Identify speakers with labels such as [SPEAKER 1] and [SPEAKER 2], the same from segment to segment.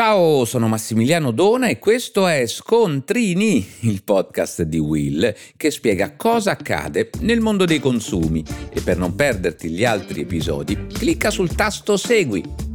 [SPEAKER 1] Ciao, sono Massimiliano Dona e questo è Scontrini, il podcast di Will che spiega cosa accade nel mondo dei consumi e per non perderti gli altri episodi clicca sul tasto Segui.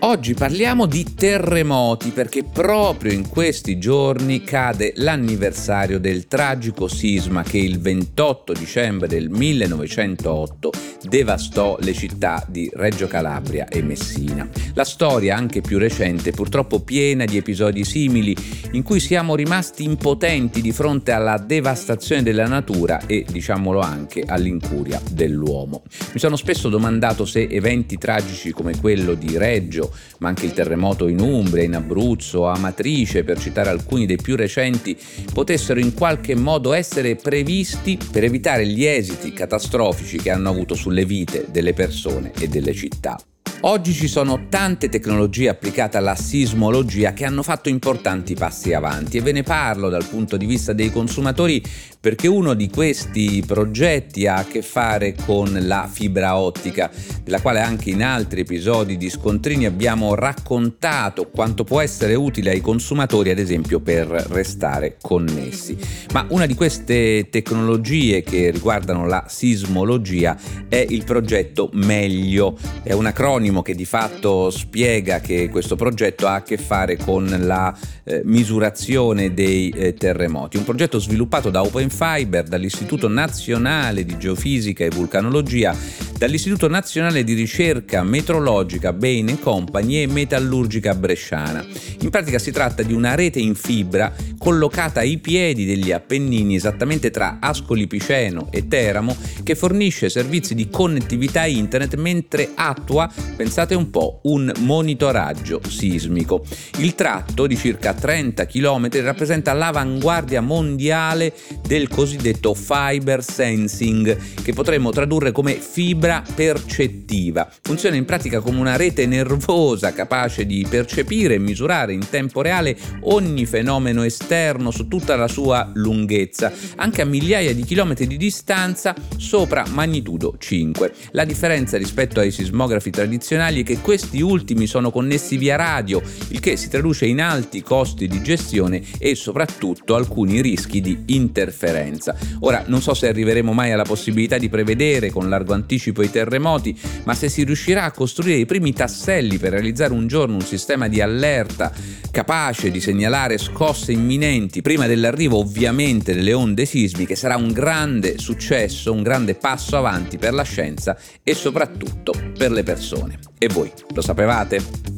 [SPEAKER 1] Oggi parliamo di terremoti perché proprio in questi giorni cade l'anniversario del tragico sisma che il 28 dicembre del 1908 devastò le città di Reggio Calabria e Messina. La storia, anche più recente, purtroppo piena di episodi simili in cui siamo rimasti impotenti di fronte alla devastazione della natura e, diciamolo anche, all'incuria dell'uomo. Mi sono spesso domandato se eventi tragici come quello di Reggio ma anche il terremoto in Umbria, in Abruzzo, Amatrice, per citare alcuni dei più recenti, potessero in qualche modo essere previsti per evitare gli esiti catastrofici che hanno avuto sulle vite delle persone e delle città. Oggi ci sono tante tecnologie applicate alla sismologia che hanno fatto importanti passi avanti e ve ne parlo dal punto di vista dei consumatori perché uno di questi progetti ha a che fare con la fibra ottica, della quale anche in altri episodi di Scontrini abbiamo raccontato quanto può essere utile ai consumatori, ad esempio per restare connessi. Ma una di queste tecnologie che riguardano la sismologia è il progetto Meglio, è un acronimo acronimo che di fatto spiega che questo progetto ha a che fare con la eh, misurazione dei eh, terremoti. Un progetto sviluppato da Open Fiber, dall'Istituto Nazionale di Geofisica e Vulcanologia, dall'Istituto Nazionale di Ricerca Metrologica Bain Company e Metallurgica Bresciana. In pratica si tratta di una rete in fibra collocata ai piedi degli Appennini, esattamente tra Ascoli Piceno e Teramo, che fornisce servizi di connettività internet mentre attua pensate un po', un monitoraggio sismico. Il tratto di circa 30 km rappresenta l'avanguardia mondiale del cosiddetto fiber sensing, che potremmo tradurre come fibra percettiva. Funziona in pratica come una rete nervosa capace di percepire e misurare in tempo reale ogni fenomeno esterno su tutta la sua lunghezza, anche a migliaia di chilometri di distanza sopra magnitudo 5. La differenza rispetto ai sismografi tradizionali è che questi ultimi sono connessi via radio, il che si traduce in alti costi di gestione e soprattutto alcuni rischi di interferenza. Ora non so se arriveremo mai alla possibilità di prevedere con largo anticipo i terremoti, ma se si riuscirà a costruire i primi tasselli per realizzare un giorno un sistema di allerta capace di segnalare scosse imminenti prima dell'arrivo ovviamente delle onde sismiche sarà un grande successo, un grande passo avanti per la scienza e soprattutto per le persone. E voi lo sapevate?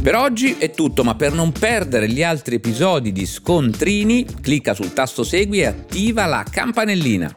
[SPEAKER 1] Per oggi è tutto, ma per non perdere gli altri episodi di Scontrini, clicca sul tasto segui e attiva la campanellina.